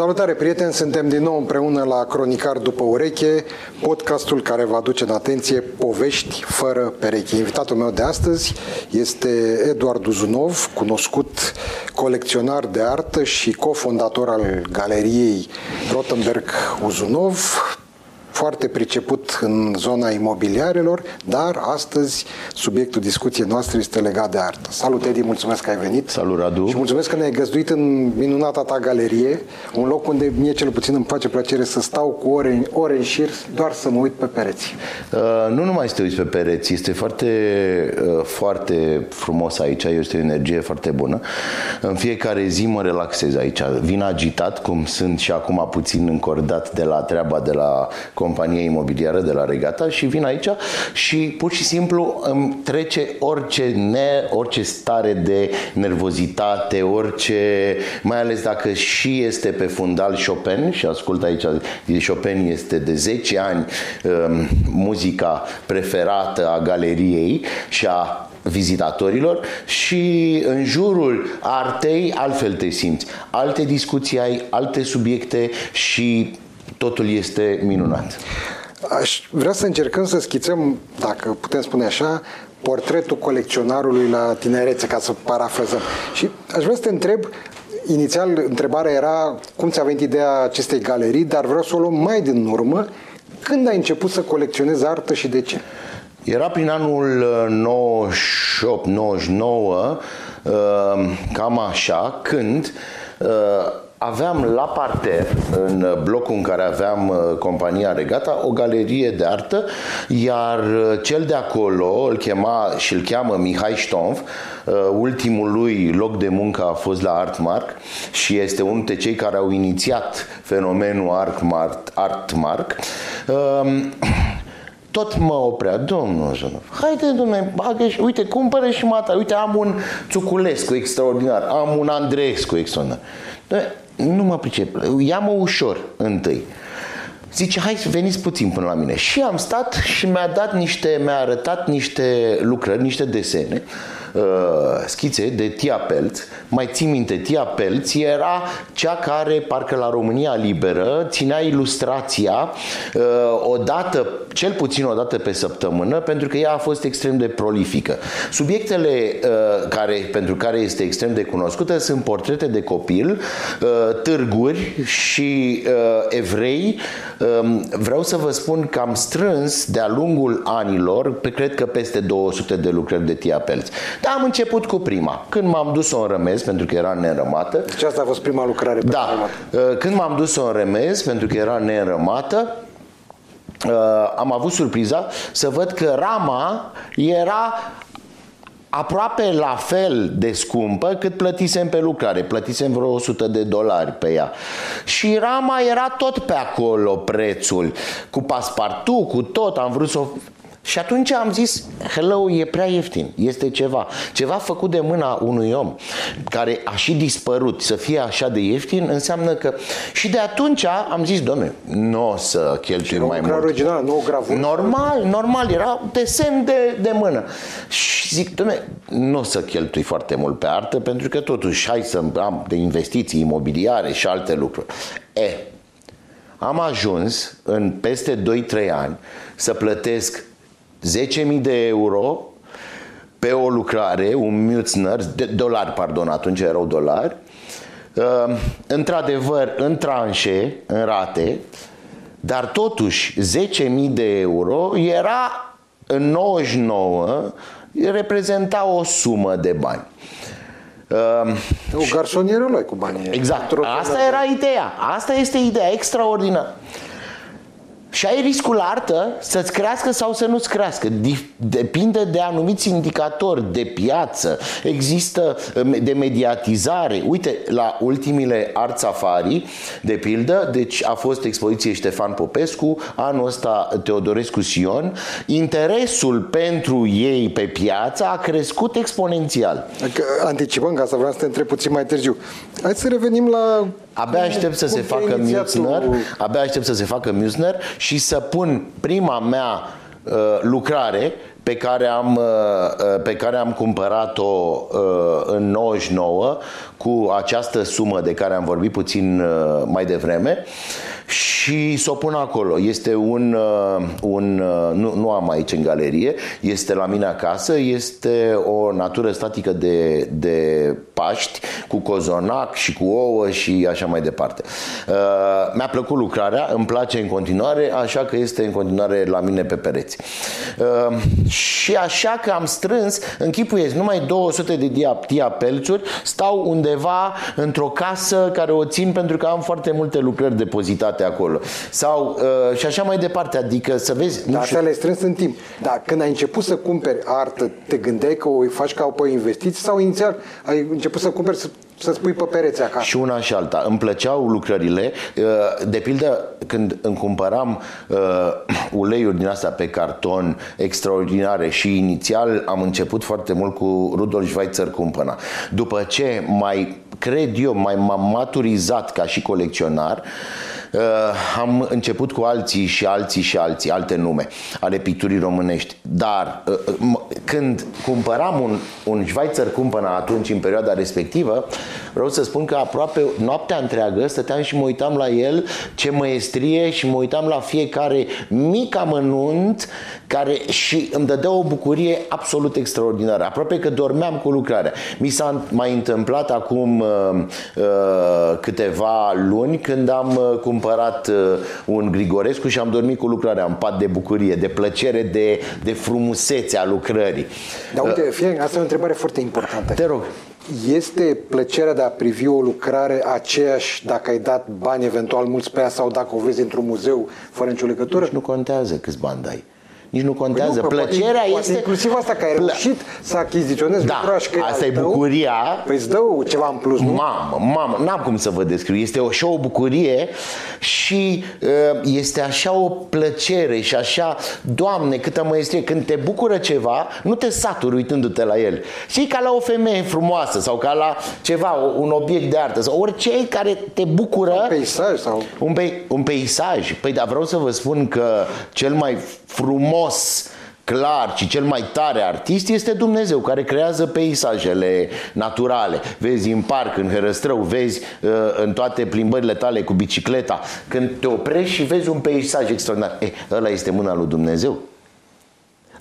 Salutare prieteni, suntem din nou împreună la Cronicar după ureche, podcastul care va aduce în atenție povești fără pereche. Invitatul meu de astăzi este Eduard Uzunov, cunoscut colecționar de artă și cofondator al galeriei Rottenberg Uzunov, foarte priceput în zona imobiliarelor, dar astăzi subiectul discuției noastre este legat de artă. Salut, Edi, mulțumesc că ai venit. Salut, Radu. Și mulțumesc că ne-ai găzduit în minunata ta galerie, un loc unde mie cel puțin îmi face plăcere să stau cu ore, ore în șir, doar să mă uit pe pereți. Uh, nu numai să te uiți pe pereți, este foarte, uh, foarte frumos aici, este o energie foarte bună. În fiecare zi mă relaxez aici, vin agitat, cum sunt și acum puțin încordat de la treaba de la companie imobiliară de la Regata și vin aici și pur și simplu îmi trece orice, ne, orice stare de nervozitate, orice, mai ales dacă și este pe fundal Chopin și ascult aici, Chopin este de 10 ani um, muzica preferată a galeriei și a vizitatorilor și în jurul artei altfel te simți. Alte discuții ai, alte subiecte și totul este minunat. Aș vrea să încercăm să schițăm, dacă putem spune așa, portretul colecționarului la tinerețe, ca să parafrazăm. Și aș vrea să te întreb, inițial întrebarea era cum ți-a venit ideea acestei galerii, dar vreau să o luăm mai din urmă. Când ai început să colecționezi artă și de ce? Era prin anul 98-99, uh, uh, cam așa, când uh, aveam la parter, în blocul în care aveam uh, compania Regata, o galerie de artă, iar uh, cel de acolo îl chema și îl cheamă Mihai Ștomf, uh, ultimul lui loc de muncă a fost la Artmark și este unul dintre cei care au inițiat fenomenul Artmark. Artmark. Um, tot mă oprea, domnul Zonov, haide domnule, bagă și, uite, cumpără și mata, uite, am un Țuculescu extraordinar, am un Andreescu extraordinar nu mă pricep, ia-mă ușor întâi. Zice, hai să veniți puțin până la mine. Și am stat și mi-a dat niște, mi-a arătat niște lucrări, niște desene uh, schițe de Tia Pelț. Mai țin minte, Tia Pelț era cea care, parcă la România Liberă, ținea ilustrația uh, o dată, cel puțin o dată pe săptămână, pentru că ea a fost extrem de prolifică. Subiectele uh, care, pentru care este extrem de cunoscută sunt portrete de copil, uh, târguri și uh, evrei. Uh, vreau să vă spun că am strâns de-a lungul anilor, pe, cred că peste 200 de lucrări de Tia Pelț. Dar am început cu prima. Când m-am dus-o în Remez, pentru că era neînrămată. Deci asta a fost prima lucrare pe Da. Uh, când m-am dus-o în Remez, pentru că era neînrămată, uh, am avut surpriza să văd că rama era aproape la fel de scumpă cât plătisem pe lucrare. Plătisem vreo 100 de dolari pe ea. Și rama era tot pe acolo prețul. Cu paspartu, cu tot. Am vrut să o și atunci am zis, hello, e prea ieftin, este ceva. Ceva făcut de mâna unui om care a și dispărut, să fie așa de ieftin, înseamnă că... Și de atunci am zis, domnule, nu o să cheltui mai mult. original, nu o gravură. Normal, normal, era desen de, de mână. Și zic, domnule, nu o să cheltui foarte mult pe artă, pentru că totuși hai să am de investiții imobiliare și alte lucruri. E, am ajuns în peste 2-3 ani să plătesc 10.000 de euro pe o lucrare, un Mutzner, de dolari, pardon, atunci erau dolari, uh, într-adevăr în tranșe, în rate, dar totuși 10.000 de euro era în 99 reprezenta o sumă de bani. Uh, o garsonieră luai cu banii. Exact. Asta era ideea. Asta este ideea extraordinară. Și ai riscul la artă să-ți crească sau să nu-ți crească. Depinde de anumiți indicatori de piață, există de mediatizare. Uite, la ultimile Art Safari, de pildă, deci a fost expoziție Ștefan Popescu, anul ăsta Teodorescu Sion, interesul pentru ei pe piață a crescut exponențial. Anticipăm, ca să vreau să te întreb puțin mai târziu. Hai să revenim la Abia aștept să se facă Musner, abia aștept să se facă Musner și să pun prima mea uh, lucrare pe care am, pe care am cumpărat-o în 99 cu această sumă de care am vorbit puțin mai devreme și să o pun acolo. Este un, uh, un uh, nu, nu am aici în galerie, este la mine acasă, este o natură statică de, de Paști cu cozonac și cu ouă și așa mai departe. Uh, mi-a plăcut lucrarea, îmi place în continuare, așa că este în continuare la mine pe pereți. Și așa că am strâns, închipuiesc, numai 200 de diapelțuri stau undeva într-o casă care o țin pentru că am foarte multe lucrări depozitate departe acolo. Sau uh, și așa mai departe, adică să vezi... Dar astea le strâns în timp. Dar când ai început să cumperi artă, te gândeai că o faci ca o investiție sau inițial ai început să cumperi să să spui pe pereți acasă. Și una și alta. Îmi plăceau lucrările. Uh, de pildă, când îmi cumpăram uh, uleiuri din asta pe carton extraordinare și inițial am început foarte mult cu Rudolf Schweitzer Cumpăna. După ce mai, cred eu, mai m-am maturizat ca și colecționar, Uh, am început cu alții și alții și alții, alte nume ale picturii românești. Dar uh, uh, când cumpăram un, un Schweizer cumpăna atunci, în perioada respectivă, vreau să spun că aproape noaptea întreagă stăteam și mă uitam la el, ce măestrie și mă uitam la fiecare mic amănunt care și îmi dădea o bucurie absolut extraordinară. Aproape că dormeam cu lucrarea. Mi s-a mai întâmplat acum uh, uh, câteva luni când am cumpărat cumpărat uh, un Grigorescu și am dormit cu lucrarea în pat de bucurie, de plăcere, de, de frumusețe a lucrării. Dar uite, uh, fie, asta e o întrebare foarte importantă. Te rog. Este plăcerea de a privi o lucrare aceeași dacă ai dat bani eventual mulți pe ea sau dacă o vezi într-un muzeu fără nicio legătură? Deci nu contează câți bani dai nici nu contează. Păi nu, Plăcerea poate, este... inclusiv asta că ai reușit să achiziționezi da, lucraj că asta e bucuria. Păi îți dă ceva în plus, nu? Mamă, mamă, n-am cum să vă descriu. Este o, și o bucurie și uh, este așa o plăcere și așa, Doamne, câtă măestrie. Când te bucură ceva, nu te saturi uitându-te la el. Și ca la o femeie frumoasă sau ca la ceva, un obiect de artă sau orice care te bucură. Un peisaj sau... Un, pe, un peisaj. Păi, dar vreau să vă spun că cel mai frumos frumos, clar și cel mai tare artist este Dumnezeu care creează peisajele naturale. Vezi în parc, în Herăstrău, vezi uh, în toate plimbările tale cu bicicleta. Când te oprești și vezi un peisaj extraordinar, eh, ăla este mâna lui Dumnezeu.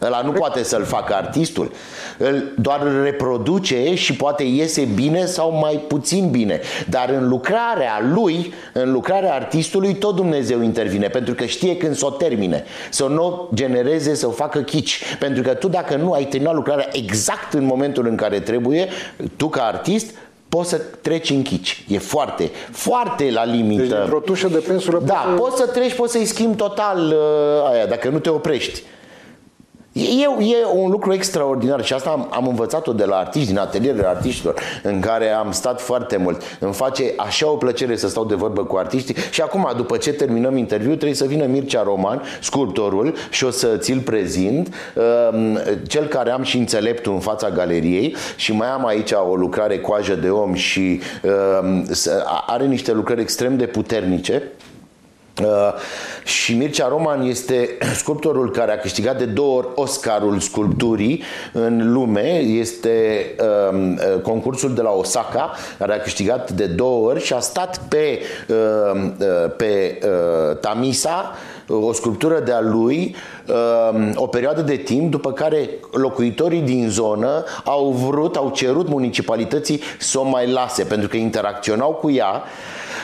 Ăla nu poate să-l facă artistul. Îl doar îl reproduce și poate iese bine sau mai puțin bine. Dar în lucrarea lui, în lucrarea artistului, tot Dumnezeu intervine. Pentru că știe când să o termine. Să nu o genereze, să o facă chici. Pentru că tu dacă nu ai terminat lucrarea exact în momentul în care trebuie, tu ca artist poți să treci în chici. E foarte, foarte la limită. Deci într-o tușă de pensulă Da, poți să... poți să treci, poți să-i schimbi total uh, aia, dacă nu te oprești. E, e un lucru extraordinar și asta am, am învățat-o de la artiști, din atelierele artiștilor, în care am stat foarte mult. Îmi face așa o plăcere să stau de vorbă cu artiștii și acum, după ce terminăm interviul, trebuie să vină Mircea Roman, sculptorul, și o să ți-l prezint, um, cel care am și înțeleptul în fața galeriei și mai am aici o lucrare coajă de om și um, are niște lucrări extrem de puternice Uh, și Mircea Roman este sculptorul care a câștigat de două ori Oscarul sculpturii în lume. Este um, uh, concursul de la Osaka, care a câștigat de două ori și a stat pe, um, uh, pe uh, Tamisa, o sculptură de-a lui, um, o perioadă de timp, după care locuitorii din zonă au vrut, au cerut municipalității să o mai lase, pentru că interacționau cu ea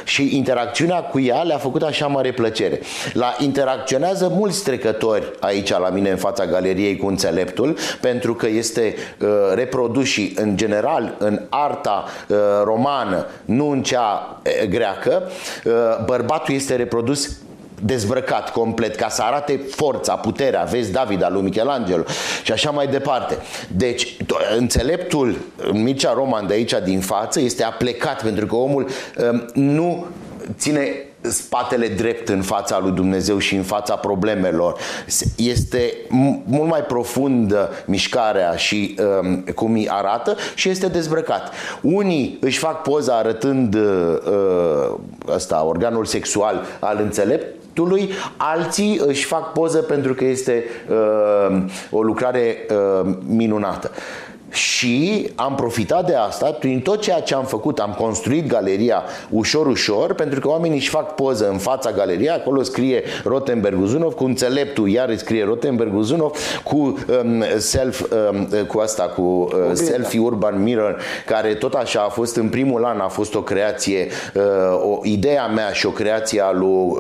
și interacțiunea cu ea le-a făcut așa mare plăcere. La interacționează mulți trecători aici la mine în fața galeriei cu înțeleptul, pentru că este uh, reprodus și în general în arta uh, romană, nu în cea uh, greacă, uh, bărbatul este reprodus dezbrăcat complet ca să arate forța, puterea, vezi David al lui Michelangelo și așa mai departe. Deci, înțeleptul Mircea Roman de aici din față este aplecat pentru că omul um, nu ține spatele drept în fața lui Dumnezeu și în fața problemelor. Este mult mai profundă mișcarea și um, cum îi arată și este dezbrăcat. Unii își fac poza arătând uh, ăsta, organul sexual al înțelept, proiectului, alții își fac poză pentru că este uh, o lucrare uh, minunată. Și am profitat de asta prin tot ceea ce am făcut. Am construit galeria ușor, ușor, pentru că oamenii își fac poză în fața galeriei. Acolo scrie Rotenberg Uzunov, cu înțeleptul iar îi scrie Rotenberg Uzunov, cu um, self, um, cu asta, cu uh, selfie urban mirror, care tot așa a fost în primul an, a fost o creație, uh, o ideea mea și o creație a lui uh,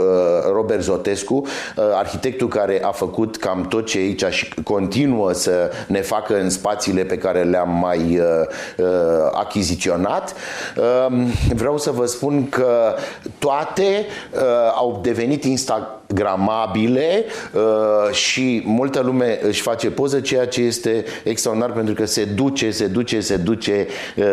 Robert Zotescu, uh, arhitectul care a făcut cam tot ce aici și continuă să ne facă în spațiile pe care le-am mai uh, uh, achiziționat. Uh, vreau să vă spun că toate uh, au devenit instagramabile uh, și multă lume își face poză, ceea ce este extraordinar pentru că se duce, se duce, se duce, uh,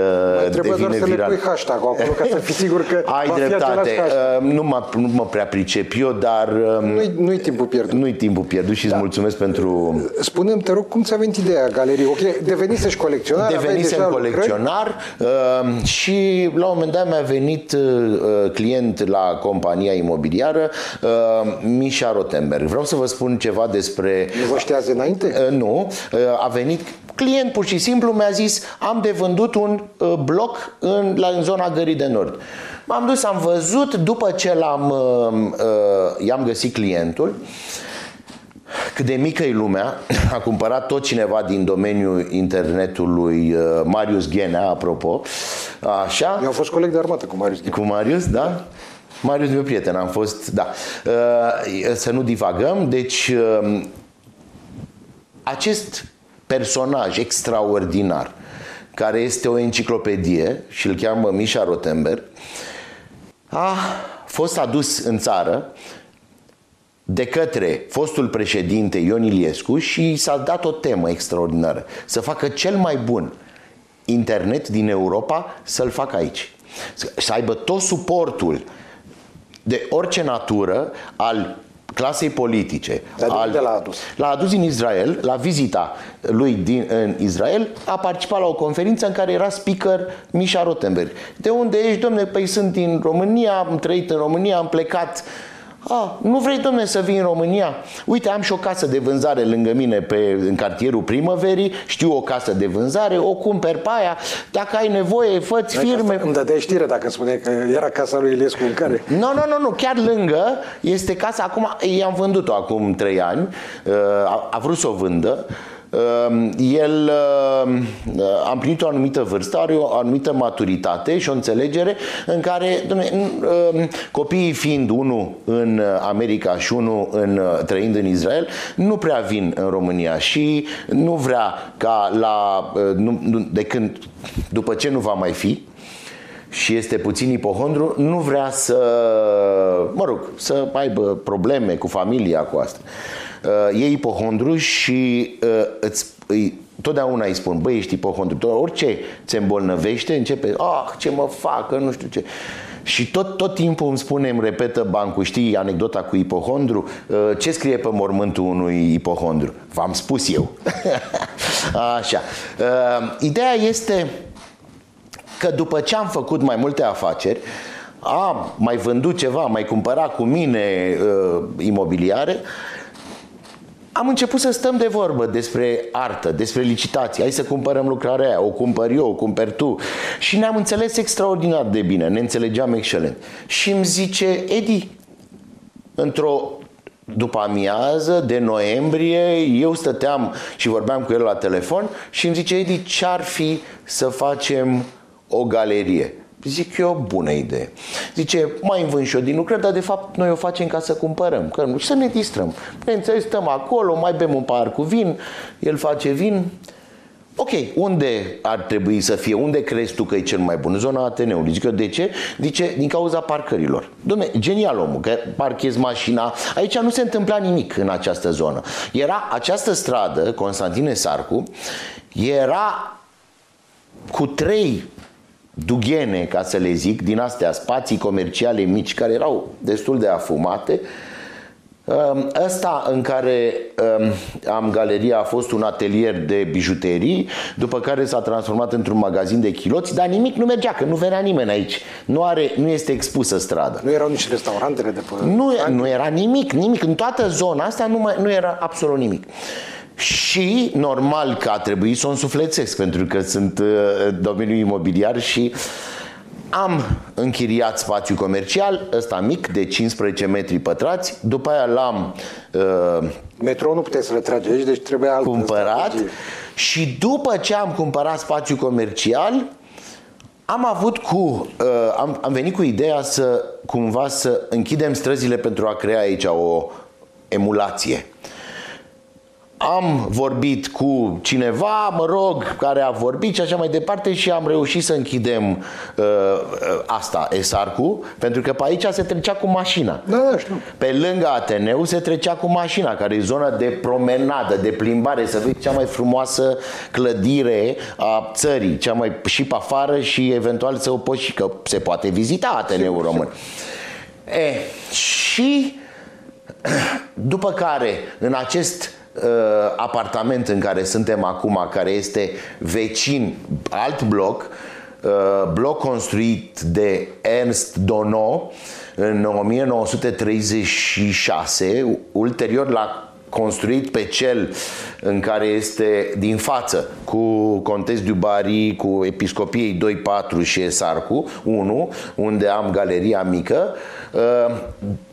Trebuie devine doar să viral. le pui hashtag acolo ca să fii sigur că Ai va fi dreptate, același hashtag. uh, nu mă, nu mă prea pricep eu, dar uh, Nu-i, nu-i timpul pierdut. nu-i timpul pierdut și îți mulțumesc pentru Spune-mi, te rog, cum ți-a venit ideea galeriei? Ok, devenisești colecționar, aveai Devenisem deja lucrări? colecționar uh, și la un moment dat mi-a venit uh, client la compania imobiliară uh, Mișa Rotenberg. Vreau să vă spun ceva despre Nu vă știați înainte? Uh, nu, uh, a venit client pur și simplu mi-a zis am de vândut un uh, bloc în, la, în zona Gării de Nord. M-am dus, am văzut, după ce l-am, uh, uh, i-am găsit clientul, cât de mică e lumea, a cumpărat tot cineva din domeniul internetului, uh, Marius Ghenea, apropo, așa, Eu am fost coleg de armată cu Marius Ghiu. cu Marius, da? Marius e meu prieten, am fost, da. Uh, Să nu divagăm, deci uh, acest personaj extraordinar, care este o enciclopedie și îl cheamă Mișa Rotenberg, a fost adus în țară de către fostul președinte Ion Iliescu și s-a dat o temă extraordinară. Să facă cel mai bun internet din Europa să-l facă aici. Să aibă tot suportul de orice natură al clasei politice. Dar de al, unde l-a adus? L-a adus din Israel, la vizita lui din, în Israel, a participat la o conferință în care era speaker Mișa Rotenberg. De unde ești, domne? Păi sunt din România, am trăit în România, am plecat a, nu vrei, domne, să vii în România? Uite, am și o casă de vânzare lângă mine pe, în cartierul primăverii, știu o casă de vânzare, o cumperi pe aia, dacă ai nevoie, fă-ți firme. Îmi dădeai știre dacă îmi spuneai că era casa lui Iliescu în care... Nu, nu, nu, nu, chiar lângă este casa acum, i-am vândut-o acum 3 ani, uh, a, a vrut să o vândă. Uh, El uh, am primit o anumită vârstă, are o anumită maturitate și o înțelegere în care domne, uh, copiii fiind unul în America și unul în, trăind în Israel, nu prea vin în România și nu vrea ca la nu, nu, de când după ce nu va mai fi, și este puțin ipohondru, nu vrea să, mă rog, să aibă probleme cu familia, cu asta. Uh, E ipohondru și uh, îți, îi, totdeauna îi spun, băi, ești ipohondru. Orice ți îmbolnăvește, începe, ah, ce mă fac, că nu știu ce. Și tot, tot timpul îmi spune, îmi repetă bancul, știi anecdota cu ipohondru? Uh, Ce scrie pe mormântul unui ipohondru? V-am spus eu. Așa. Ideea este că după ce am făcut mai multe afaceri, am mai vândut ceva, am mai cumpărat cu mine uh, imobiliare, am început să stăm de vorbă despre artă, despre licitații. Hai să cumpărăm lucrarea aia, o cumpăr eu, o cumperi tu. Și ne-am înțeles extraordinar de bine, ne înțelegeam excelent. Și îmi zice, Edi, într-o după amiază de noiembrie, eu stăteam și vorbeam cu el la telefon și îmi zice, Edi, ce-ar fi să facem o galerie? Zic eu, o bună idee. Zice, mai învând și eu din lucrări, dar de fapt noi o facem ca să cumpărăm, că nu, și să ne distrăm. Bineînțeles, stăm acolo, mai bem un pahar cu vin, el face vin. Ok, unde ar trebui să fie? Unde crezi tu că e cel mai bun? Zona Ateneului. Zic eu, de ce? Zice, din cauza parcărilor. Dom'le, genial omul, că parchezi mașina. Aici nu se întâmpla nimic în această zonă. Era această stradă, Constantine Sarcu, era cu trei dughene, ca să le zic, din astea spații comerciale mici, care erau destul de afumate, Um, ăsta în care um, am galeria a fost un atelier de bijuterii, după care s-a transformat într-un magazin de chiloți, dar nimic nu mergea, că nu venea nimeni aici. Nu, are, nu este expusă strada. Nu erau nici restaurantele de pe... Nu, nu era nimic, nimic. În toată zona asta nu, mai, nu era absolut nimic. Și normal că a trebuit să o însuflețesc, pentru că sunt uh, domeniul imobiliar și am închiriat spațiu comercial, ăsta mic, de 15 metri pătrați, după aia l-am uh, Metrou nu puteți să le trage aici, deci trebuie altă cumpărat strategie. și după ce am cumpărat spațiu comercial, am avut cu, uh, am, am venit cu ideea să cumva să închidem străzile pentru a crea aici o emulație. Am vorbit cu cineva, mă rog, care a vorbit și așa mai departe și am reușit să închidem uh, uh, asta, Esarcu, pentru că pe aici se trecea cu mașina. Da, da, știu. Pe lângă Ateneu se trecea cu mașina, care e zona de promenadă, de plimbare, să vezi cea mai frumoasă clădire a țării, cea mai și pe afară și eventual să o poți și că se poate vizita Ateneul Român. E, și după care, în acest uh, apartament în care suntem acum, care este vecin, alt bloc, uh, bloc construit de Ernst Donau în 1936, ulterior l-a construit pe cel în care este din față cu Contes du Bari, cu Episcopiei 2-4 și Esarcu 1, unde am galeria mică. Uh,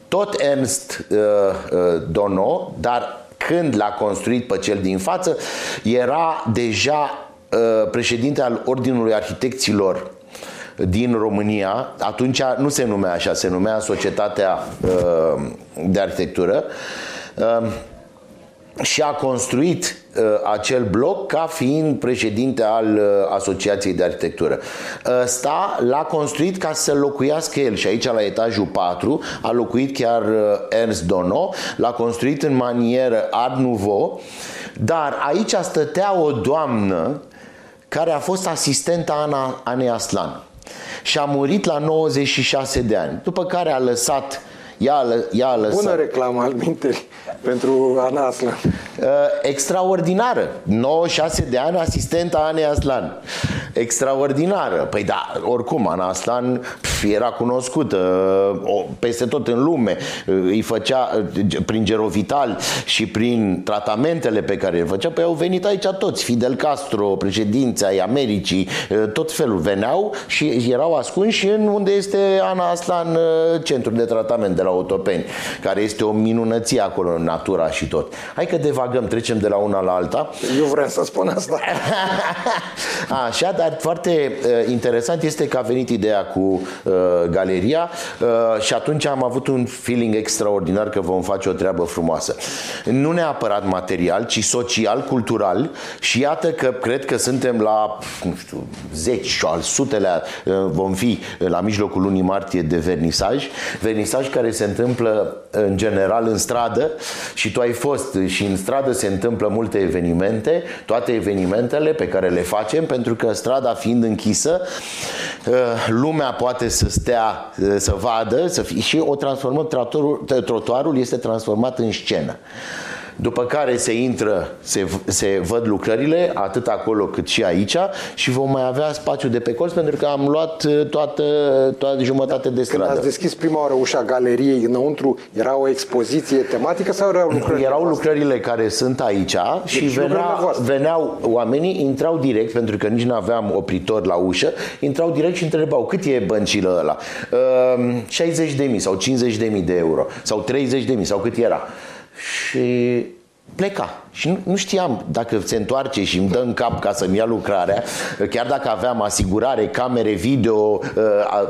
tot Ernst uh, uh, Dono, dar când l-a construit pe cel din față, era deja uh, președinte al Ordinului Arhitecților din România, atunci nu se numea așa, se numea Societatea uh, de Arhitectură. Uh, și a construit uh, acel bloc ca fiind președinte al uh, Asociației de Arhitectură. Ăsta l-a construit ca să locuiască el și aici la etajul 4 a locuit chiar uh, Ernst Dono, l-a construit în manieră Art Nouveau, dar aici stătea o doamnă care a fost asistenta Ana, Anei Aslan și a murit la 96 de ani, după care a lăsat ea, a lă- ea a lăsat Bună reclamă al minteri pentru Ana Aslan. Uh, extraordinară. 96 de ani, asistenta Anei Aslan. Extraordinară. Păi da, oricum, Ana Aslan pf, era cunoscută uh, o, peste tot în lume. Uh, Îi făcea uh, prin Gerovital și prin tratamentele pe care le făcea. Păi au venit aici toți. Fidel Castro, președinții ai Americii, uh, tot felul veneau și erau ascunși în unde este Ana Aslan, uh, centru de tratament de la Otopeni, care este o minunăție acolo în natura și tot. Hai că devagăm, trecem de la una la alta. Eu vreau să spun asta. Așa, dar foarte uh, interesant este că a venit ideea cu uh, galeria uh, și atunci am avut un feeling extraordinar că vom face o treabă frumoasă. Nu neapărat material, ci social, cultural și iată că cred că suntem la, nu știu, zeci sau al sutelea uh, vom fi la mijlocul lunii martie de vernisaj. Vernisaj care se întâmplă în general în stradă și tu ai fost și în stradă se întâmplă multe evenimente, toate evenimentele pe care le facem pentru că strada fiind închisă, uh, lumea poate să stea, uh, să vadă să fie, și o transformăm, trotuarul, trotuarul este transformat în scenă. După care se intră, se, se văd lucrările, atât acolo cât și aici și vom mai avea spațiu de pe colț pentru că am luat uh, toată, toată jumătate de Când stradă. ați deschis prima oară ușa galeriei înăuntru, era o expoziție tematică sau erau lucrări? Erau lucrările care sunt aici și Deci lucrările venea, voastre. veneau oamenii, intrau direct, pentru că nici nu aveam opritor la ușă, intrau direct și întrebau cât e băncile ăla? Uh, 60 de mii sau 50 de mii de euro sau 30 de mii sau cât era. Și pleca. Și nu, nu știam dacă se întoarce și îmi dă în cap ca să-mi ia lucrarea, chiar dacă aveam asigurare, camere video uh,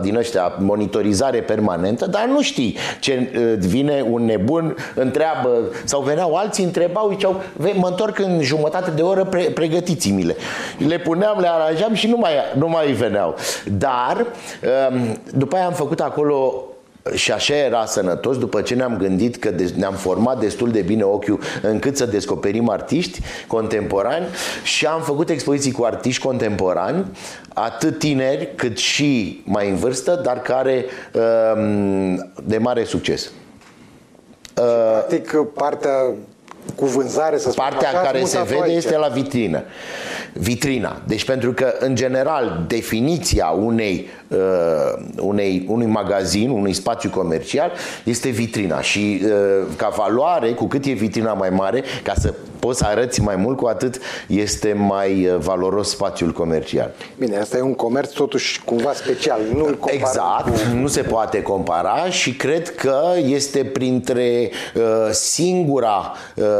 din ăștia, monitorizare permanentă, dar nu știi ce uh, vine un nebun, întreabă, sau veneau alții, întrebau, ziceau, "Ve- mă întorc în jumătate de oră, pre- pregătiți-mi-le. Le puneam, le aranjam și nu mai, nu mai veneau. Dar, um, după aia am făcut acolo și așa era sănătos după ce ne-am gândit că de- ne-am format destul de bine ochiul încât să descoperim artiști contemporani și am făcut expoziții cu artiști contemporani, atât tineri cât și mai în vârstă, dar care um, de mare succes. Practic, partea cu vânzare, să spun Partea așa, care ați se mutat-o vede aici. este la vitrină. Vitrina. Deci pentru că, în general, definiția unei, uh, unei, unui magazin, unui spațiu comercial, este vitrina. Și uh, ca valoare, cu cât e vitrina mai mare, ca să poți să arăți mai mult, cu atât este mai uh, valoros spațiul comercial. Bine, asta e un comerț totuși cumva special. Nu îl comparăm Exact, cu... nu se poate compara și cred că este printre uh, singura, uh, prin,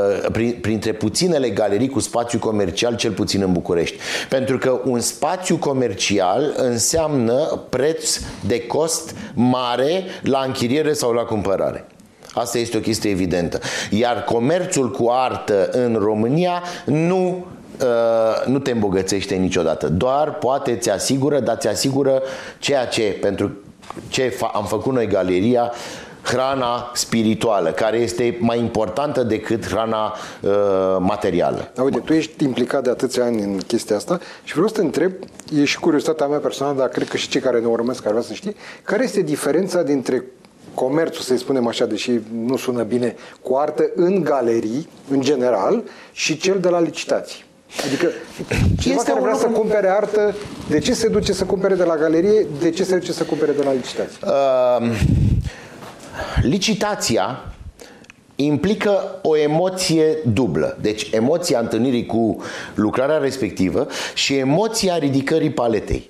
printre puținele galerii cu spațiu comercial, cel puțin în București. Pentru că un spațiu comercial înseamnă preț de cost mare la închiriere sau la cumpărare. Asta este o chestie evidentă. Iar comerțul cu artă în România nu Uh, nu te îmbogățește niciodată. Doar poate ți asigură, dar ți asigură ceea ce, pentru ce fa- am făcut noi galeria, hrana spirituală, care este mai importantă decât hrana uh, materială. Da, uite, tu ești implicat de atâția ani în chestia asta și vreau să te întreb, e și curiozitatea mea personală, dar cred că și cei care ne urmăresc ar vrea să știe, care este diferența dintre comerțul, să-i spunem așa, deși nu sună bine, cu artă în galerii, în general, și cel de la licitații. Adică cineva Este care un vrea să lucru- cumpere artă, de ce se duce să cumpere de la galerie, de ce se duce să cumpere de la licitații? Uh, licitația implică o emoție dublă. Deci emoția întâlnirii cu lucrarea respectivă și emoția ridicării paletei.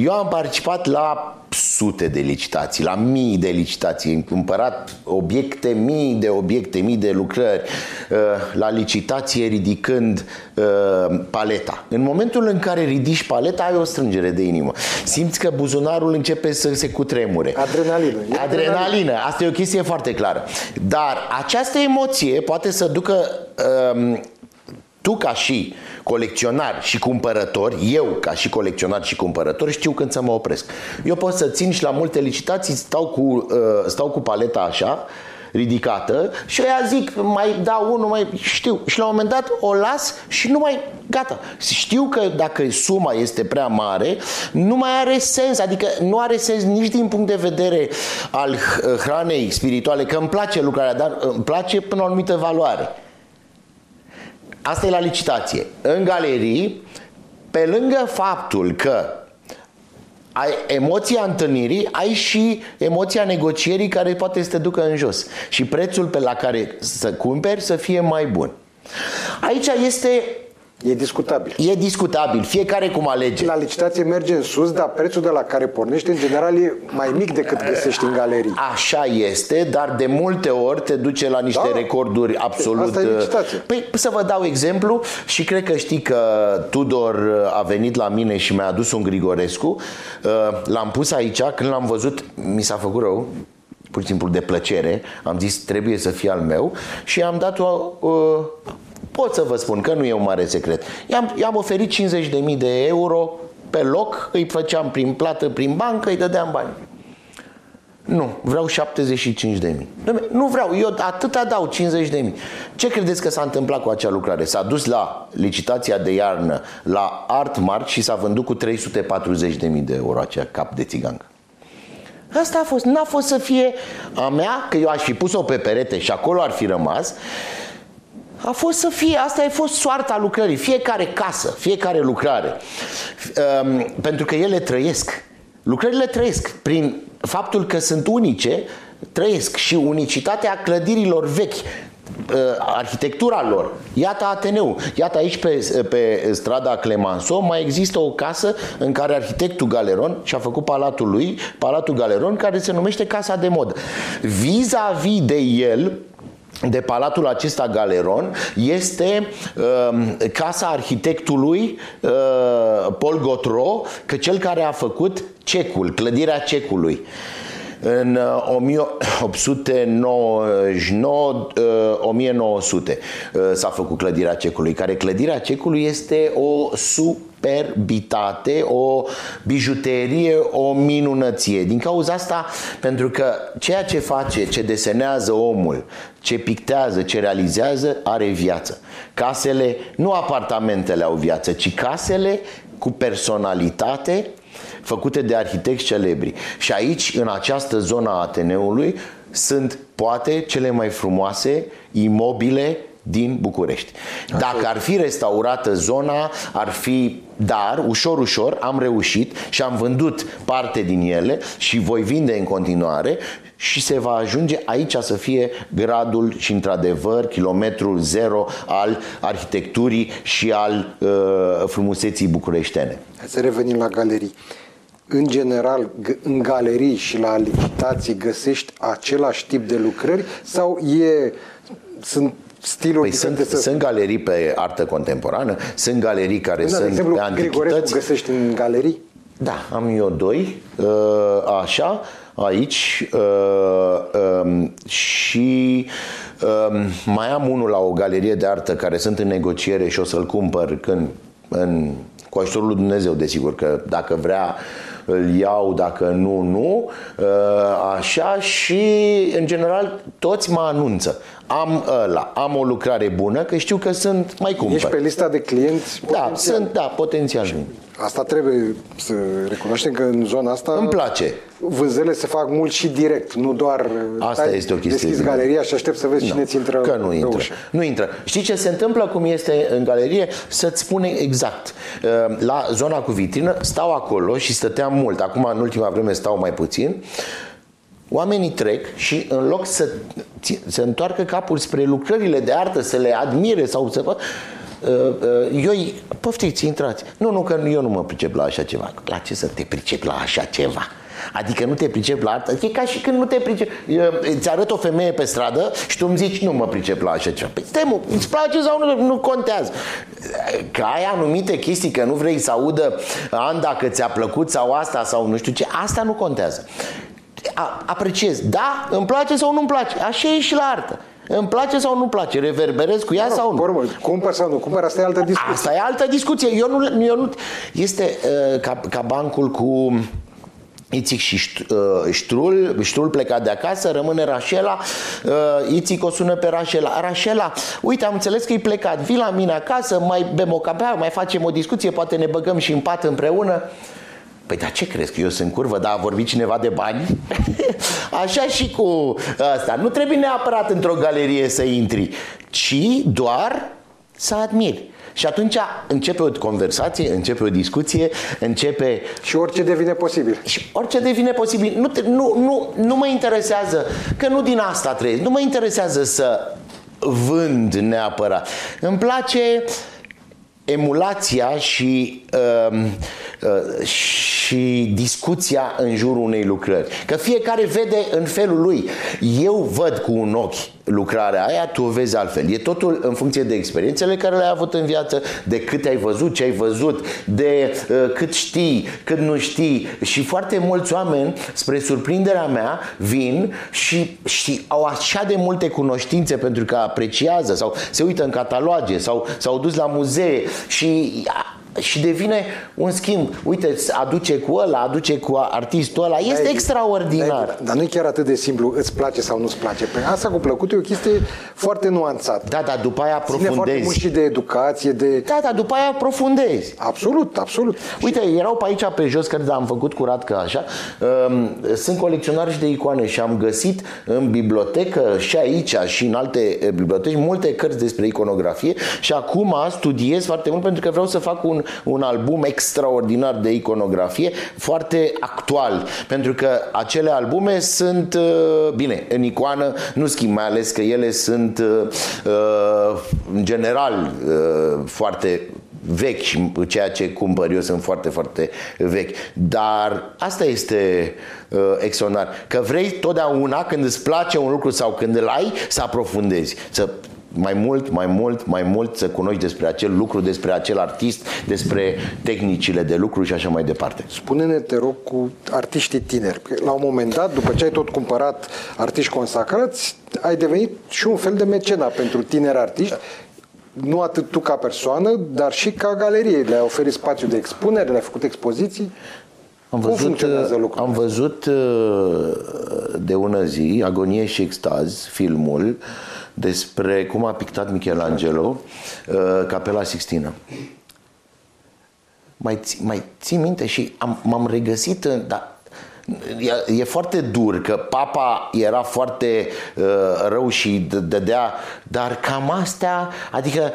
Eu am participat la sute de licitații, la mii de licitații, am cumpărat obiecte, mii de obiecte, mii de lucrări uh, la licitație ridicând uh, paleta. În momentul în care ridici paleta, ai o strângere de inimă. Simți că buzunarul începe să se cutremure. Adrenalină. E Adrenalină. Asta e o chestie foarte clară. Dar această emoție poate să ducă um, tu ca și colecționar și cumpărător, eu ca și colecționar și cumpărător, știu când să mă opresc. Eu pot să țin și la multe licitații, stau cu, uh, stau cu paleta așa, ridicată și ea zic, mai dau unul, mai știu. Și la un moment dat o las și nu mai, gata. Știu că dacă suma este prea mare, nu mai are sens, adică nu are sens nici din punct de vedere al h- hranei spirituale, că îmi place lucrarea, dar îmi place până la o anumită valoare. Asta e la licitație. În galerii, pe lângă faptul că ai emoția întâlnirii, ai și emoția negocierii care poate să te ducă în jos. Și prețul pe la care să cumperi să fie mai bun. Aici este E discutabil. e discutabil, fiecare cum alege. La licitație merge în sus, dar prețul de la care pornește, în general, e mai mic decât găsești în galerii. Așa este, dar de multe ori te duce la niște Da. recorduri absolut... Asta e licitație. Păi să vă dau exemplu și cred că știi că Tudor a venit la mine și mi-a adus un Grigorescu. Uh, L-am pus aici, când l-am văzut, mi s-a făcut rău pur și simplu de plăcere, am zis trebuie să fie al meu și am dat o, uh, pot să vă spun că nu e un mare secret. I-am, i-am oferit 50.000 de euro pe loc, îi făceam prin plată, prin bancă, îi dădeam bani. Nu, vreau 75 de mii. Nu vreau, eu atâta dau, 50 de mii. Ce credeți că s-a întâmplat cu acea lucrare? S-a dus la licitația de iarnă la Artmark și s-a vândut cu 340 de mii de euro acea cap de țigancă. Asta a fost, n-a fost să fie a mea, că eu aș fi pus-o pe perete și acolo ar fi rămas. A fost să fie, asta a fost soarta lucrării, fiecare casă, fiecare lucrare. Um, pentru că ele trăiesc. Lucrările trăiesc prin faptul că sunt unice, trăiesc și unicitatea clădirilor vechi, uh, arhitectura lor. Iată Ateneu. Iată aici pe, pe strada Clemenceau mai există o casă în care arhitectul Galeron și-a făcut palatul lui, Palatul Galeron, care se numește Casa de Mod. Vis-a-vis de el, de palatul acesta Galeron este uh, casa arhitectului uh, Paul Gotro, că cel care a făcut cecul, clădirea cecului. În uh, 1899-1900 uh, s-a făcut clădirea cecului, care clădirea cecului este o superbitate, o bijuterie, o minunăție. Din cauza asta, pentru că ceea ce face, ce desenează omul, ce pictează, ce realizează, are viață. Casele, nu apartamentele au viață, ci casele cu personalitate făcute de arhitecți celebri. Și aici, în această zonă a Ateneului, sunt poate cele mai frumoase imobile din București. Dacă ar fi restaurată zona, ar fi dar, ușor, ușor, am reușit și am vândut parte din ele și voi vinde în continuare și se va ajunge aici să fie gradul și într-adevăr kilometrul zero al arhitecturii și al uh, frumuseții bucureștene. Hai să revenim la galerii. În general, în galerii și la licitații găsești același tip de lucrări sau e, sunt stiluri păi sunt, să... sunt galerii pe artă contemporană, sunt galerii care da, sunt de exemplu, pe antichități. Grigorescu găsești în galerii? Da, am eu doi, uh, așa, aici uh, um, și um, mai am unul la o galerie de artă care sunt în negociere și o să-l cumpăr când, în, cu ajutorul lui Dumnezeu, desigur, că dacă vrea îl iau, dacă nu, nu, uh, așa și în general toți mă anunță. Am ăla, am o lucrare bună, că știu că sunt mai cumpăr. Ești pe lista de clienți Da, potențial. sunt, da, potențial. Asta trebuie să recunoaștem că în zona asta îmi place. Vânzările se fac mult și direct, nu doar Asta tai, este o chestie. Deschizi galeria și aștept să vezi no, cine ți intră Că nu intră. Ușă. Nu intră. Știi ce se întâmplă cum este în galerie? Să-ți spune exact. Uh, la zona cu vitrină stau acolo și stăteam mult. Acum în ultima vreme stau mai puțin. Oamenii trec și în loc să se întoarcă capul spre lucrările de artă, să le admire sau să Uh, uh, eu, poftiți, intrați. Nu, nu, că eu nu mă pricep la așa ceva. La ce să te pricep la așa ceva? Adică nu te pricep la artă. E ca și când nu te pricep. Îți arăt o femeie pe stradă și tu îmi zici nu mă pricep la așa ceva. Păi stai mă, îți place sau nu, nu contează. Că ai anumite chestii, că nu vrei să audă an dacă ți-a plăcut sau asta sau nu știu ce, asta nu contează. A, apreciez. Da, îmi place sau nu îmi place. Așa e și la artă. Îmi place sau nu place? Reverberez cu ea nu, sau nu? Urmă, cumpăr sau nu cumpăr, asta e altă discuție. Asta e altă discuție. Eu nu, eu nu, este uh, ca, ca bancul cu Ițic și uh, Ștrul, Ștrul plecat de acasă, rămâne Rașela, uh, Ițic o sună pe Rașela. Rașela, uite, am înțeles că e plecat, vii la mine acasă, mai bem o cafea, mai facem o discuție, poate ne băgăm și în pat împreună. Păi dar ce crezi, că eu sunt curvă, dar a vorbit cineva de bani? Așa și cu asta. Nu trebuie neapărat într-o galerie să intri, ci doar să admiri. Și atunci începe o conversație, începe o discuție, începe... Și orice devine posibil. Și orice devine posibil. Nu, te, nu, nu, nu mă interesează, că nu din asta trăiesc, nu mă interesează să vând neapărat. Îmi place emulația și uh, Uh, și discuția în jurul unei lucrări. Că fiecare vede în felul lui. Eu văd cu un ochi lucrarea aia, tu o vezi altfel. E totul în funcție de experiențele care le-ai avut în viață, de cât ai văzut, ce ai văzut, de uh, cât știi, cât nu știi. Și foarte mulți oameni, spre surprinderea mea, vin și, și au așa de multe cunoștințe pentru că apreciază sau se uită în cataloage sau s-au dus la muzee și și devine un schimb. Uite, aduce cu ăla, aduce cu artistul ăla. Este da, extraordinar. Da, dar nu e chiar atât de simplu, îți place sau nu-ți place. Pe asta cu plăcut e o chestie foarte nuanțată. Da, dar după aia aprofundezi. Ține foarte mult și de educație, de... Da, dar după aia aprofundezi. Absolut, absolut. Uite, erau pe aici pe jos, că am făcut curat ca așa, um, sunt colecționari și de icoane și am găsit în bibliotecă și aici și în alte eh, biblioteci multe cărți despre iconografie și acum studiez foarte mult pentru că vreau să fac un un album extraordinar de iconografie, foarte actual, pentru că acele albume sunt, uh, bine, în icoană nu schimb, mai ales că ele sunt uh, uh, în general foarte vechi și ceea ce cumpăr eu sunt foarte, foarte vechi. Dar asta este uh, exonar. Că vrei totdeauna când îți place un lucru sau când îl ai să aprofundezi, să mai mult, mai mult, mai mult să cunoști despre acel lucru, despre acel artist, despre tehnicile de lucru și așa mai departe. Spune-ne, te rog, cu artiștii tineri. La un moment dat, după ce ai tot cumpărat artiști consacrați, ai devenit și un fel de mecena pentru tineri artiști nu atât tu ca persoană, dar și ca galerie. Le-ai oferit spațiu de expunere, le-ai făcut expoziții. Am văzut, Cum funcționează lucrurile? Am văzut uh, de ună zi Agonie și extaz, filmul, despre cum a pictat Michelangelo uh, Capela Sixtină. Mai, mai ții minte și am, m-am regăsit în, da, e, e foarte dur că papa era foarte uh, rău și dădea, dar cam astea, adică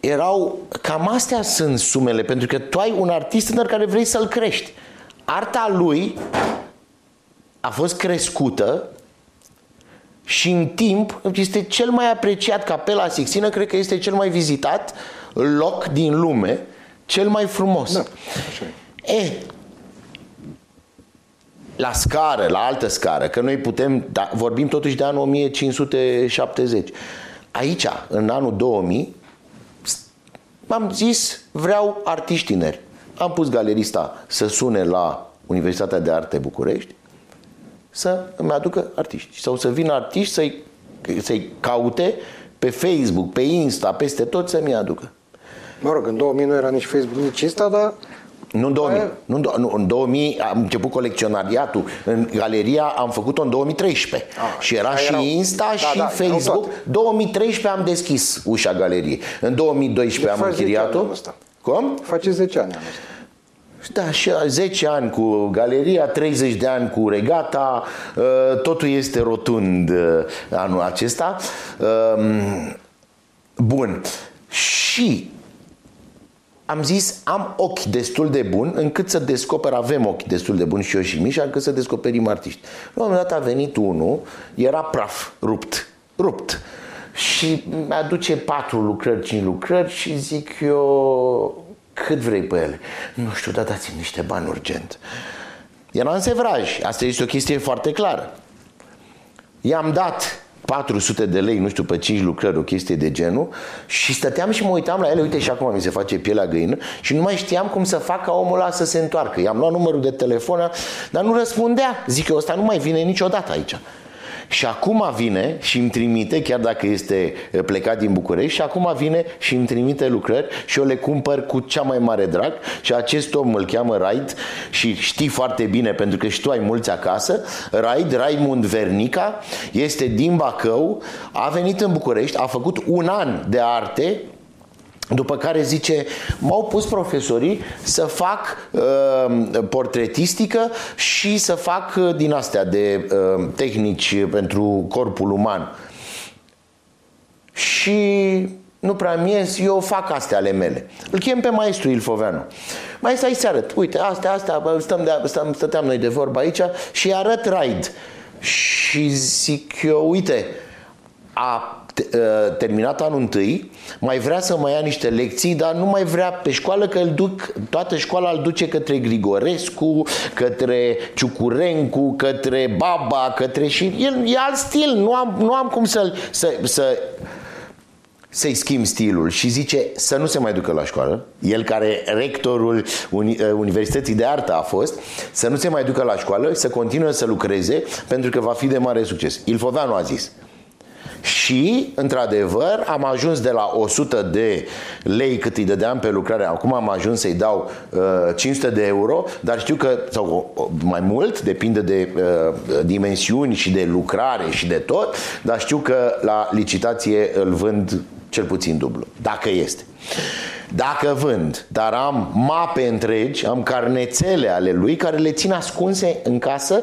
erau, cam astea sunt sumele, pentru că tu ai un artist tânăr care vrei să-l crești. Arta lui a fost crescută și în timp este cel mai apreciat Capela Sixtină, cred că este cel mai vizitat loc din lume, cel mai frumos. Da, așa e. la scară, la altă scară, că noi putem, da, vorbim totuși de anul 1570. Aici, în anul 2000, am zis, vreau artiști tineri. Am pus galerista să sune la Universitatea de Arte București să îmi aducă artiști sau să vină artiști să-i, să-i caute pe Facebook, pe Insta, peste tot să-mi aducă. Mă rog, în 2000 nu era nici Facebook, nici Insta, dar nu în 2000. Aia... Nu, nu, în 2000 am început colecționariatul. În galeria am făcut-o în 2013. Ah, și era și erau... Insta da, și da, Facebook. 2013 am deschis ușa galeriei. În 2012 de am închiriat-o. Cum? Face 10 ani anul ăsta. Da, și 10 ani cu galeria, 30 de ani cu regata, uh, totul este rotund uh, anul acesta. Um, bun. Și am zis, am ochi destul de buni încât să descoper, avem ochi destul de buni și eu și Mișa, încât să descoperim artiști. La un moment dat a venit unul, era praf, rupt, rupt. Și mi-aduce patru lucrări, cinci lucrări și zic eu, cât vrei pe ele? Nu știu, dar dați-mi niște bani urgent. Era în sevraj, asta este o chestie foarte clară. I-am dat 400 de lei, nu știu, pe 5 lucrări, o chestie de genul și stăteam și mă uitam la ele, uite și acum mi se face pielea găină și nu mai știam cum să fac ca omul ăla să se întoarcă. I-am luat numărul de telefon, dar nu răspundea. Zic că ăsta nu mai vine niciodată aici. Și acum vine și îmi trimite, chiar dacă este plecat din București, și acum vine și îmi trimite lucrări și eu le cumpăr cu cea mai mare drag și acest om îl cheamă Raid și știi foarte bine pentru că și tu ai mulți acasă. Raid, Raimund Vernica, este din Bacău, a venit în București, a făcut un an de arte după care zice, m-au pus profesorii să fac uh, portretistică și să fac uh, din astea de uh, tehnici pentru corpul uman. Și nu prea miez, eu fac astea ale mele. Îl chem pe maestru Ilfoveanu. Mai stai să arăt. Uite, astea, astea, stăm de, stăm, stăteam noi de vorba aici și arăt raid. Și zic eu, uite, a Ă, terminat anul întâi, mai vrea să mai ia niște lecții, dar nu mai vrea pe școală că îl duc, toată școala îl duce către Grigorescu, către Ciucurencu, către Baba, către și el e alt stil, nu am, nu am cum să, să, să să-i schimb stilul și zice să nu se mai ducă la școală, el care rectorul Uni- ă, Universității de Artă a fost, să nu se mai ducă la școală, să continue să lucreze pentru că va fi de mare succes. Ilfoveanu a zis, și, într-adevăr, am ajuns de la 100 de lei cât îi dădeam pe lucrare, acum am ajuns să-i dau uh, 500 de euro, dar știu că, sau mai mult, depinde de uh, dimensiuni și de lucrare și de tot, dar știu că la licitație îl vând cel puțin dublu, dacă este. Dacă vând, dar am mape întregi, am carnețele ale lui care le țin ascunse în casă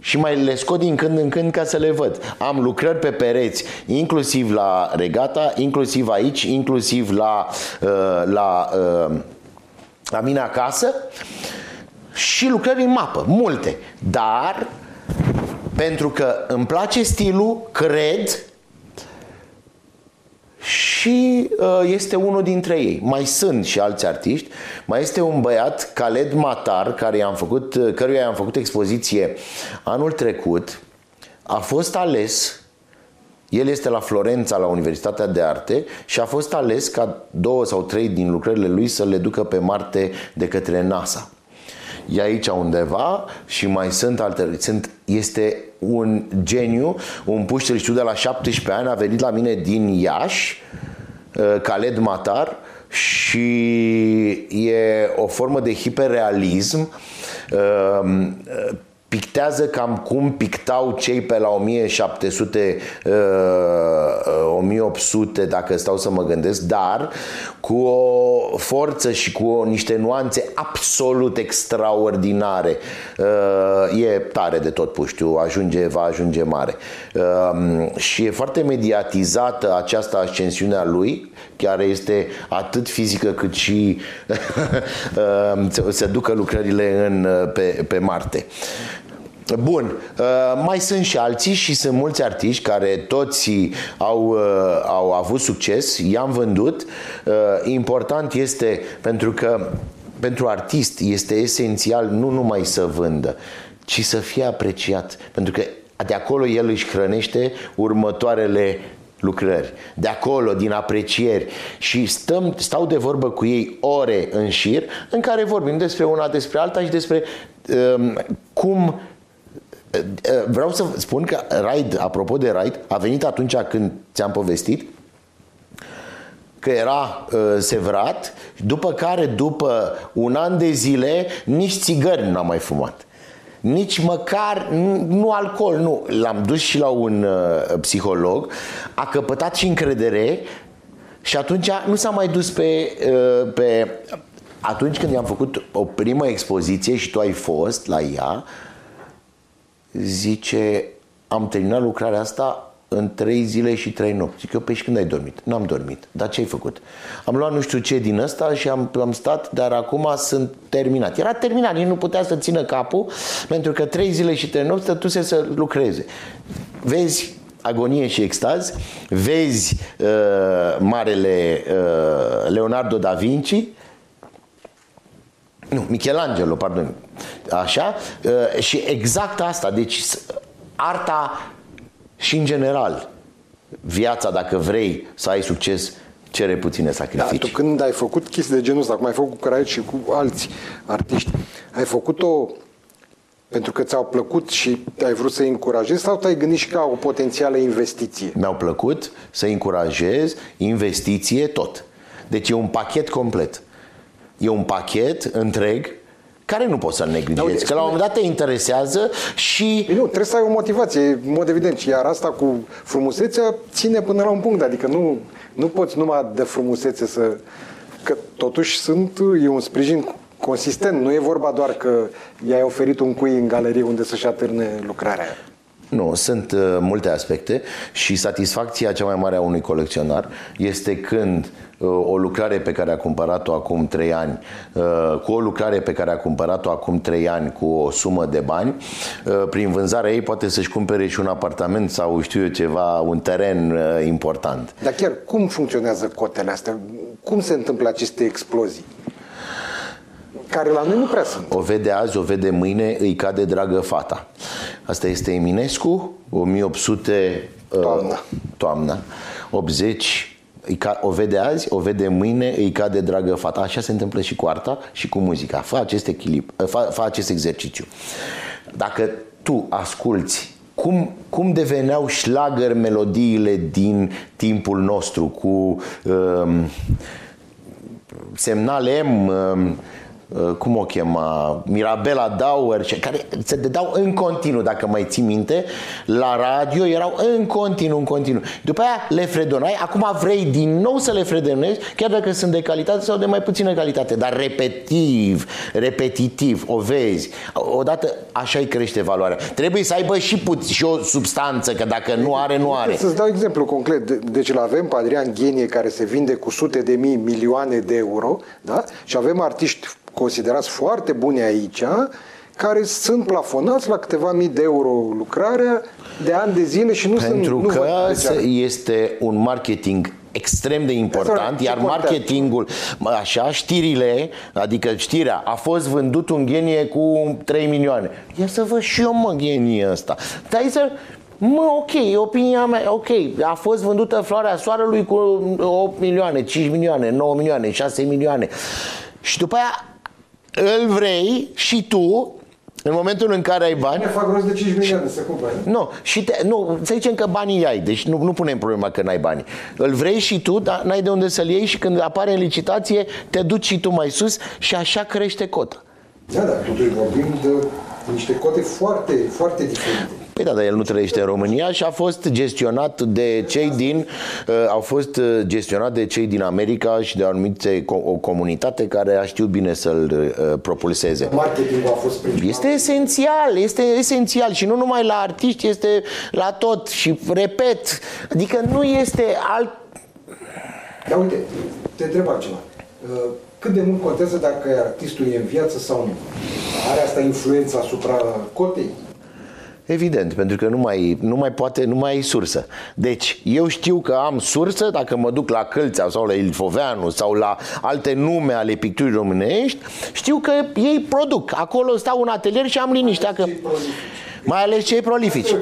și mai le scot din când în când ca să le văd. Am lucrări pe pereți, inclusiv la regata, inclusiv aici, inclusiv la, uh, la, uh, la mine acasă și lucrări în mapă, multe. Dar pentru că îmi place stilul, cred și uh, este unul dintre ei. Mai sunt și alți artiști. Mai este un băiat, Khaled Matar, care i-am făcut, uh, căruia i-am făcut expoziție anul trecut. A fost ales el este la Florența, la Universitatea de Arte și a fost ales ca două sau trei din lucrările lui să le ducă pe Marte de către NASA. E aici undeva și mai sunt alte. Sunt, este un geniu, un puștel, știu, de la 17 ani, a venit la mine din Iași, uh, Khaled Matar, și e o formă de hiperrealism uh, pictează cam cum pictau cei pe la 1700, uh, 1800, dacă stau să mă gândesc, dar cu o forță și cu o, niște nuanțe absolut extraordinare. Uh, e tare de tot puștiu, ajunge, va ajunge mare. Uh, și e foarte mediatizată această ascensiune a lui, chiar este atât fizică cât și uh, se ducă lucrările în, uh, pe, pe Marte. Bun, uh, mai sunt și alții și sunt mulți artiști care toți au, uh, au avut succes, i-am vândut. Uh, important este pentru că pentru artist este esențial nu numai să vândă, ci să fie apreciat. Pentru că de acolo el își hrănește următoarele lucrări, de acolo, din aprecieri și stăm, stau de vorbă cu ei ore în șir în care vorbim despre una, despre alta și despre um, cum Vreau să spun că Raid, apropo de Raid, a venit atunci când ți-am povestit că era uh, sevrat, după care, după un an de zile, nici țigări n-a mai fumat. Nici măcar, nu, nu alcool, nu. L-am dus și la un uh, psiholog, a căpătat și încredere și atunci nu s-a mai dus pe, uh, pe... Atunci când i-am făcut o primă expoziție și tu ai fost la ea, zice, am terminat lucrarea asta în trei zile și trei nopți. Zic eu, păi și când ai dormit? N-am dormit. Dar ce ai făcut? Am luat nu știu ce din ăsta și am, am stat, dar acum sunt terminat. Era terminat, nici nu putea să țină capul, pentru că trei zile și trei nopți stătuse să lucreze. Vezi agonie și extaz, vezi uh, marele uh, Leonardo da Vinci, nu, Michelangelo, pardon. Așa? Uh, și exact asta. Deci arta și în general viața, dacă vrei să ai succes, cere puține sacrificii. Da, tu când ai făcut chestii de genul ăsta, cum ai făcut cu Craiet și cu alți artiști, ai făcut-o pentru că ți-au plăcut și ai vrut să-i încurajezi sau te-ai gândit și ca o potențială investiție? Mi-au plăcut să-i încurajez, investiție, tot. Deci e un pachet complet. E un pachet întreg care nu poți să-l neglijezi, că la un moment dat te interesează și... Nu, trebuie să ai o motivație, în mod evident, iar asta cu frumusețea ține până la un punct, adică nu, nu poți numai de frumusețe să... Că totuși sunt, e un sprijin consistent, nu e vorba doar că i-ai oferit un cui în galerie unde să-și atârne lucrarea. Nu, sunt uh, multe aspecte și satisfacția cea mai mare a unui colecționar este când uh, o lucrare pe care a cumpărat-o acum 3 ani, uh, cu o lucrare pe care a cumpărat-o acum 3 ani cu o sumă de bani, uh, prin vânzarea ei poate să-și cumpere și un apartament sau știu eu ceva, un teren uh, important. Dar chiar cum funcționează cotele astea? Cum se întâmplă aceste explozii? care la noi nu prea sunt. O vede azi, o vede mâine, îi cade dragă fata. Asta este Eminescu, 1800 uh, toamna, toamna 80 o vede azi, o vede mâine, îi cade dragă fata. Așa se întâmplă și cu arta și cu muzica. Fă acest, echilibru, uh, fă, fă acest exercițiu. Dacă tu asculți cum, cum deveneau șlagăr melodiile din timpul nostru cu um, semnale M, um, Uh, cum o chema, Mirabela Dauer, care se dădeau în continuu, dacă mai ții minte, la radio erau în continuu, în continuu. După aia le fredonai, acum vrei din nou să le fredonezi, chiar dacă sunt de calitate sau de mai puțină calitate, dar repetiv, repetitiv, o vezi. Odată așa îi crește valoarea. Trebuie să aibă și, put- și o substanță, că dacă nu are, nu are. Să-ți dau exemplu concret. Deci îl avem pe Adrian Ghenie care se vinde cu sute de mii, milioane de euro, da? Și avem artiști considerați foarte buni aici, care sunt plafonați la câteva mii de euro lucrarea de ani de zile și nu Pentru sunt... că nu este un marketing extrem de important, iar marketingul, așa, știrile, adică știrea, a fost vândut un genie cu 3 milioane. Ia să văd și eu, mă, genie ăsta. Dar să Mă, ok, e opinia mea, ok, a fost vândută floarea soarelui cu 8 milioane, 5 milioane, 9 milioane, 6 milioane. Și după aia îl vrei și tu în momentul în care ai bani... Ne fac rost de 5 milioane să cumpăr. Nu, și te, nu, să zicem că banii ai, deci nu, nu punem problema că n-ai bani. Îl vrei și tu, dar n-ai de unde să-l iei și când apare în licitație, te duci și tu mai sus și așa crește cota. Da, dar totuși vorbim de niște cote foarte, foarte diferite. Păi da, dar el nu trăiește în România și a fost gestionat de cei din uh, au fost uh, gestionat de cei din America și de anumite o comunitate care a știut bine să-l uh, propulseze. Marketingul a fost principal. Este esențial, este esențial și nu numai la artiști, este la tot și repet, adică nu este alt Dar uite, te întreb altceva. Uh, cât de mult contează dacă artistul e în viață sau nu? Are asta influența asupra cotei? Evident, pentru că nu mai, nu mai poate, nu mai ai sursă. Deci, eu știu că am sursă dacă mă duc la Călțea sau la Ilfoveanu sau la alte nume ale picturii românești, știu că ei produc. Acolo stau în atelier și am liniștea că... Mai ales cei prolifici.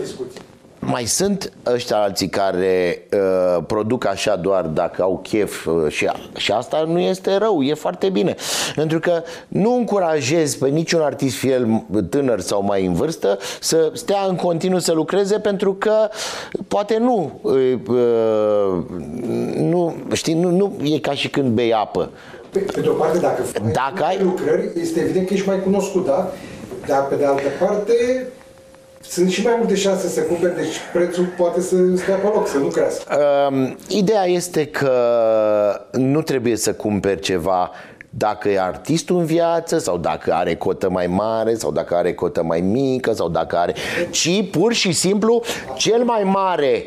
Mai sunt ăștia alții care uh, produc așa doar dacă au chef uh, și, și asta nu este rău, e foarte bine. Pentru că nu încurajez pe niciun artist, fie el tânăr sau mai în vârstă, să stea în continuu să lucreze pentru că poate nu, uh, uh, nu știi, nu, nu e ca și când bei apă. Pe, pe de o parte, dacă, dacă ai lucrări, este evident că ești mai cunoscut, da? Dar pe de altă parte, sunt și mai multe șanse să se cumpere, deci prețul poate să stea pe loc, să nu crească. Um, ideea este că nu trebuie să cumperi ceva dacă e artistul în viață sau dacă are cotă mai mare sau dacă are cotă mai mică sau dacă are... Ci pur și simplu cel mai mare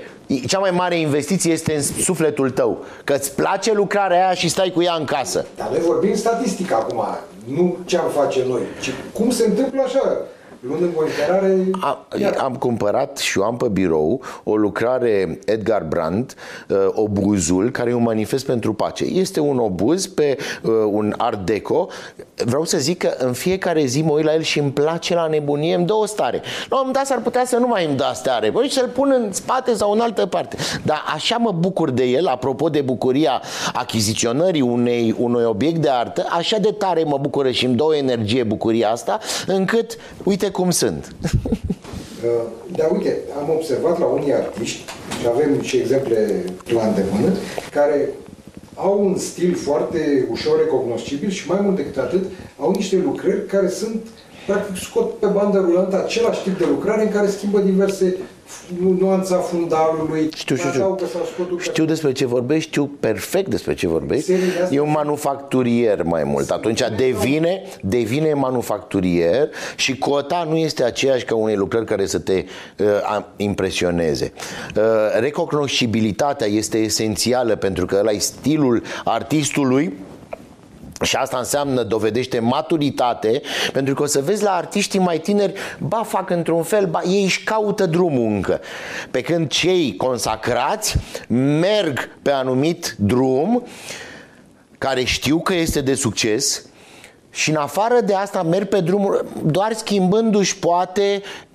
cea mai mare investiție este în sufletul tău. Că îți place lucrarea aia și stai cu ea în casă. Dar noi vorbim statistic acum, nu ce am face noi, ci cum se întâmplă așa luând în considerare... Am, am cumpărat și eu am pe birou o lucrare Edgar Brandt, uh, obuzul, care e un manifest pentru pace. Este un obuz pe uh, un art deco. Vreau să zic că în fiecare zi mă uit la el și îmi place la nebunie, îmi dă o stare. La un moment dat s-ar putea să nu mai îmi dă stare, păi să-l pun în spate sau în altă parte. Dar așa mă bucur de el, apropo de bucuria achiziționării unei, unui obiect de artă, așa de tare mă bucură și îmi dă o energie bucuria asta, încât, uite cum sunt. Uh, dar uite, am observat la unii artiști, și avem și exemple la îndemână, care au un stil foarte ușor recognoscibil și mai mult decât atât, au niște lucrări care sunt, practic, scot pe bandă rulantă același tip de lucrare în care schimbă diverse nuanța fundalului. Știu, știu, știu. Știu despre ce vorbești, știu perfect despre ce vorbești. E un manufacturier mai mult. Atunci devine, devine manufacturier și cota nu este aceeași ca unei lucrări care să te uh, impresioneze. Uh, recognoscibilitatea este esențială pentru că ăla e stilul artistului și asta înseamnă, dovedește maturitate, pentru că o să vezi la artiștii mai tineri, ba fac într-un fel, ba ei își caută drumul încă. Pe când cei consacrați merg pe anumit drum care știu că este de succes, și în afară de asta merg pe drumul doar schimbându-și poate uh,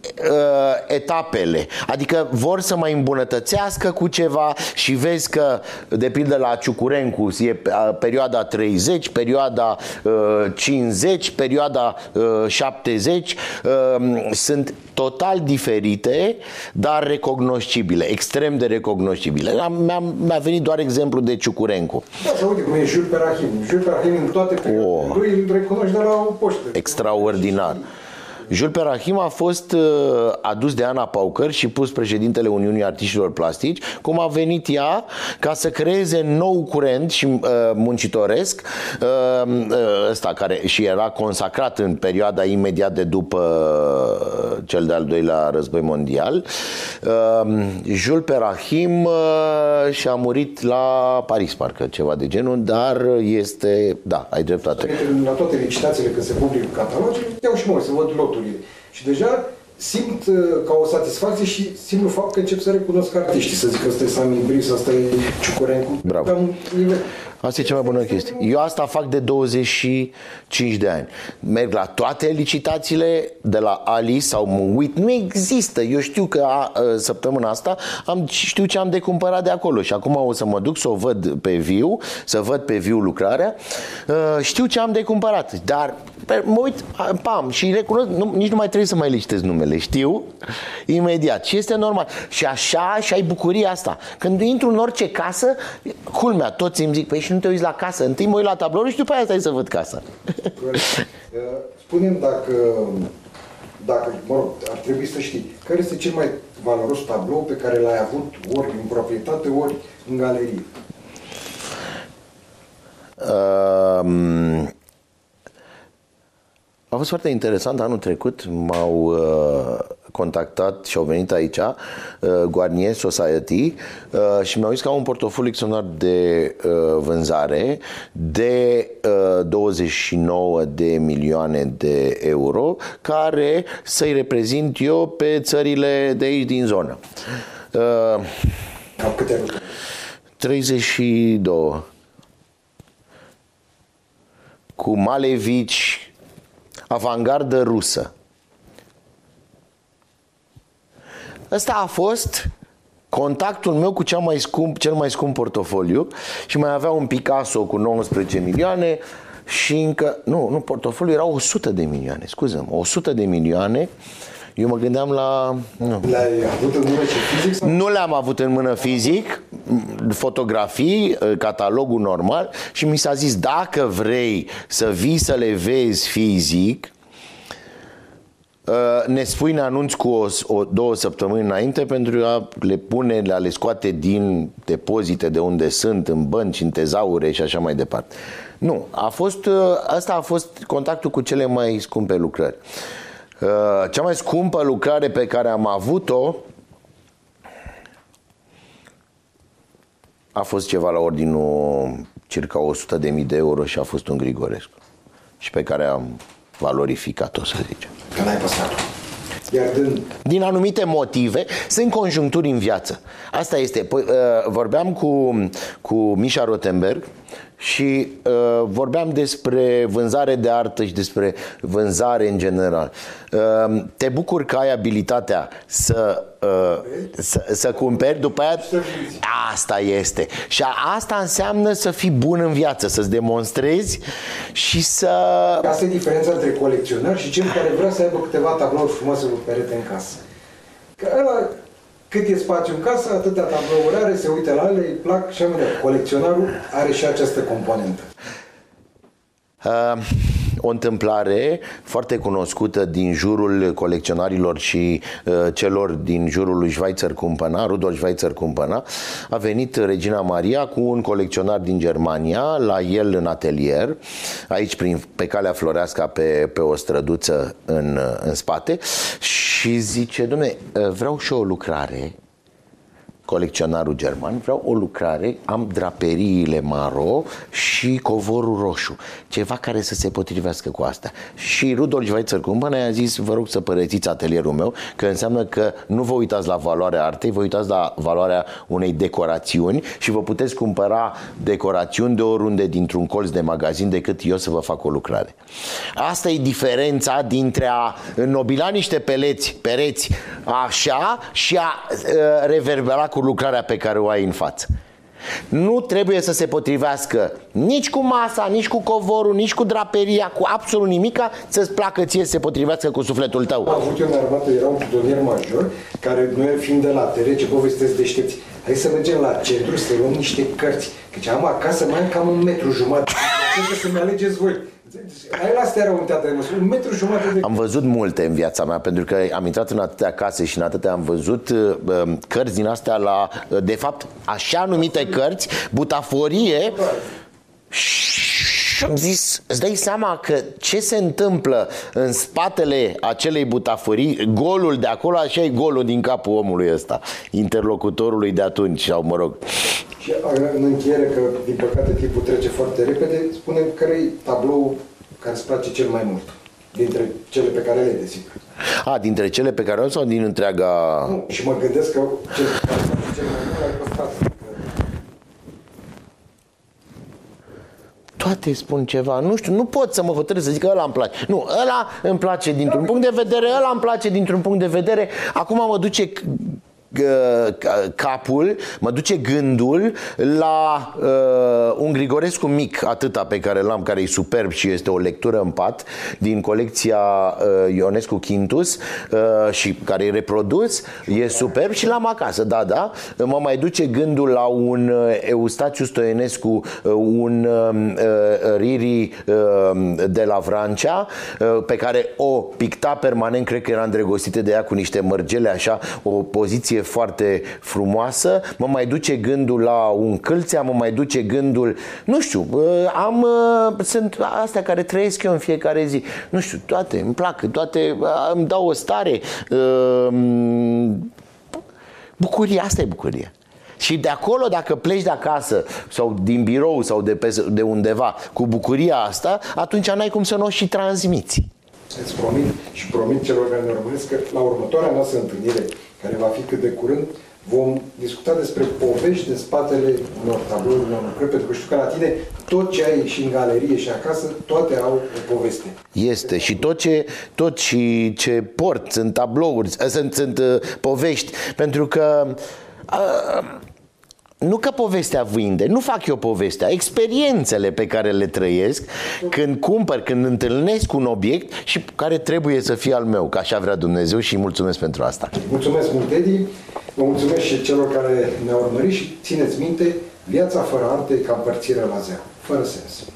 etapele. Adică vor să mai îmbunătățească cu ceva și vezi că, de pildă la Ciucurencu, e perioada 30, perioada uh, 50, perioada uh, 70, uh, sunt total diferite, dar recognoscibile, extrem de recognoscibile. Mi-a, mi-a venit doar exemplu de Ciucurencu. Da, să uite cum e Jules Perahim. Jules Perahim în toate oh. lui îl recunoști de la o poștă. Extraordinar. Jules Perahim a fost uh, adus de Ana Paucăr și pus președintele Uniunii Artiștilor Plastici, cum a venit ea ca să creeze nou curent și uh, muncitoresc, uh, uh, ăsta care și era consacrat în perioada imediat de după uh, cel de-al doilea război mondial. Uh, Jules Perahim uh, și-a murit la Paris, parcă ceva de genul, dar este, da, ai dreptate. La toate licitațiile când se publică catalogii, iau și mă să văd lotul loturile. Și deja simt uh, ca o satisfacție și simplu fapt că încep să recunosc artiștii, să zic că ăsta e Sami Bris, ăsta e Ciucurencu. Bravo. Pe un nivel. Asta e cea mai bună chestie. Eu asta fac de 25 de ani. Merg la toate licitațiile de la Ali sau mă uit. Nu există. Eu știu că a, a, săptămâna asta am, știu ce am de cumpărat de acolo și acum o să mă duc să o văd pe viu, să văd pe viu lucrarea. A, știu ce am de cumpărat, dar mă uit, pam, și recunosc, nu, nici nu mai trebuie să mai licitez numele, știu, imediat. Și este normal. Și așa, și ai bucuria asta. Când intru în orice casă, culmea, toți îmi zic, păi și nu te uiți la casă, întâi mă uit la tablou și după aia stai să văd casa. Spunem dacă dacă, mă rog, ar trebui să știi, care este cel mai valoros tablou pe care l-ai avut ori în proprietate, ori în galerie? Uh, a fost foarte interesant. Anul trecut m-au uh, contactat și au venit aici uh, Guarnier Society uh, și mi-au zis că au un portofoliu extraordinar de uh, vânzare de uh, 29 de milioane de euro care să-i reprezint eu pe țările de aici din zonă. Uh, Cam câte 32 cu Malevici, avangardă rusă. Ăsta a fost contactul meu cu cel mai scump, cel mai scump portofoliu și mai avea un Picasso cu 19 milioane și încă, nu, nu, portofoliul era 100 de milioane, scuză 100 de milioane eu mă gândeam la... Nu. Le-ai avut în mână și fizic? Sau? Nu le-am avut în mână fizic, fotografii, catalogul normal și mi s-a zis dacă vrei să vii să le vezi fizic, Uh, ne spui, ne anunț cu o, o, două săptămâni înainte pentru a le pune, a le scoate din depozite de unde sunt, în bănci, în tezaure și așa mai departe. Nu, a fost, uh, asta a fost contactul cu cele mai scumpe lucrări. Uh, cea mai scumpă lucrare pe care am avut-o a fost ceva la ordinul circa 100.000 de euro și a fost un Grigorescu. Și pe care am valorificat-o, să zicem. Că n-ai păstrat iar din... din anumite motive, sunt conjuncturi în viață. Asta este. Păi, uh, vorbeam cu, cu Mișa Rotenberg și uh, vorbeam despre vânzare de artă și despre vânzare în general. Uh, te bucur că ai abilitatea să, uh, să, să cumperi, după aia asta este. Și asta înseamnă să fii bun în viață, să-ți demonstrezi și să... Asta e diferența între colecționar și cel care vrea să aibă câteva tablouri frumoase pe perete în casă. Că ăla cât e spațiu în casă, atâtea tablouri are, se uită la ele, îi plac și am Colecționarul are și această componentă. Uh, o întâmplare foarte cunoscută din jurul colecționarilor și uh, celor din jurul lui Schweitzer Cumpăna, Rudolf Schweitzer Cumpăna, a venit Regina Maria cu un colecționar din Germania la el în atelier, aici prin, pe calea Floreasca pe, pe o străduță în, în spate. Și zice, domne, uh, vreau și o lucrare colecționarul german, vreau o lucrare, am draperiile maro și covorul roșu, ceva care să se potrivească cu asta. Și Rudolf Schweitzer Cumpăna i-a zis, vă rog să părățiți atelierul meu, că înseamnă că nu vă uitați la valoarea artei, vă uitați la valoarea unei decorațiuni și vă puteți cumpăra decorațiuni de oriunde dintr-un colț de magazin decât eu să vă fac o lucrare. Asta e diferența dintre a înnobila niște peleți, pereți așa și a uh, reverbera cu lucrarea pe care o ai în față. Nu trebuie să se potrivească nici cu masa, nici cu covorul, nici cu draperia, cu absolut nimica să-ți placă ție să se potrivească cu sufletul tău. Am avut eu în armată, era un pidonier major, care noi fiind de la tere, ce povestesc deștepți, hai să mergem la centru să luăm niște cărți, că am acasă mai am cam un metru jumătate, să-mi alegeți voi. Ai la astea un teatru de măsură, un metru jumătate de... Am văzut multe în viața mea, pentru că am intrat în atâtea case și în atâtea am văzut uh, um, cărți din astea la, uh, de fapt, așa numite cărți, butaforie, și am zis, îți dai seama că ce se întâmplă în spatele acelei butaforii, golul de acolo, așa e golul din capul omului ăsta, interlocutorului de atunci, sau mă rog, și în încheiere, că din păcate timpul trece foarte repede, spune care e tablou care îți place cel mai mult? Dintre cele pe care le desigur. A, dintre cele pe care le sau din întreaga... Nu, și mă gândesc că cel, cel mai mult ai păstrat. Toate spun ceva. Nu știu, nu pot să mă hotărăsc să zic că ăla îmi place. Nu, ăla îmi place dintr-un punct de vedere, ăla îmi place dintr-un punct de vedere. Acum mă duce capul, mă duce gândul la uh, un Grigorescu mic, atâta pe care l-am, care e superb și este o lectură în pat din colecția uh, Ionescu Quintus uh, și care e reprodus, e superb și l-am acasă, da, da. Mă mai duce gândul la un uh, Eustațiu Stoenescu, uh, un uh, Riri uh, de la Vrancea, uh, pe care o picta permanent, cred că era îndrăgostită de ea cu niște mărgele așa, o poziție foarte frumoasă, mă mai duce gândul la un câlțea, mă mai duce gândul, nu știu, am, sunt astea care trăiesc eu în fiecare zi, nu știu, toate îmi plac, toate îmi dau o stare, bucuria, asta e bucuria. Și de acolo, dacă pleci de acasă sau din birou sau de, pe, de undeva cu bucuria asta, atunci n-ai cum să nu o și transmiți. Îți promit și promit celor care ne urmăresc că la următoarea noastră întâlnire, care va fi cât de curând, vom discuta despre povești în spatele unor tablouri, unor lucrări, pentru că știu că la tine tot ce ai și în galerie și acasă, toate au o poveste. Este și tot ce, tot și ce port sunt tablouri, sunt, sunt uh, povești, pentru că uh, nu că povestea vinde, nu fac eu povestea, experiențele pe care le trăiesc când cumpăr, când întâlnesc un obiect și care trebuie să fie al meu, că așa vrea Dumnezeu și mulțumesc pentru asta. Mulțumesc mult, Edi, vă mulțumesc și celor care ne-au urmărit și țineți minte, viața fără arte e ca împărțirea la zero, fără sens.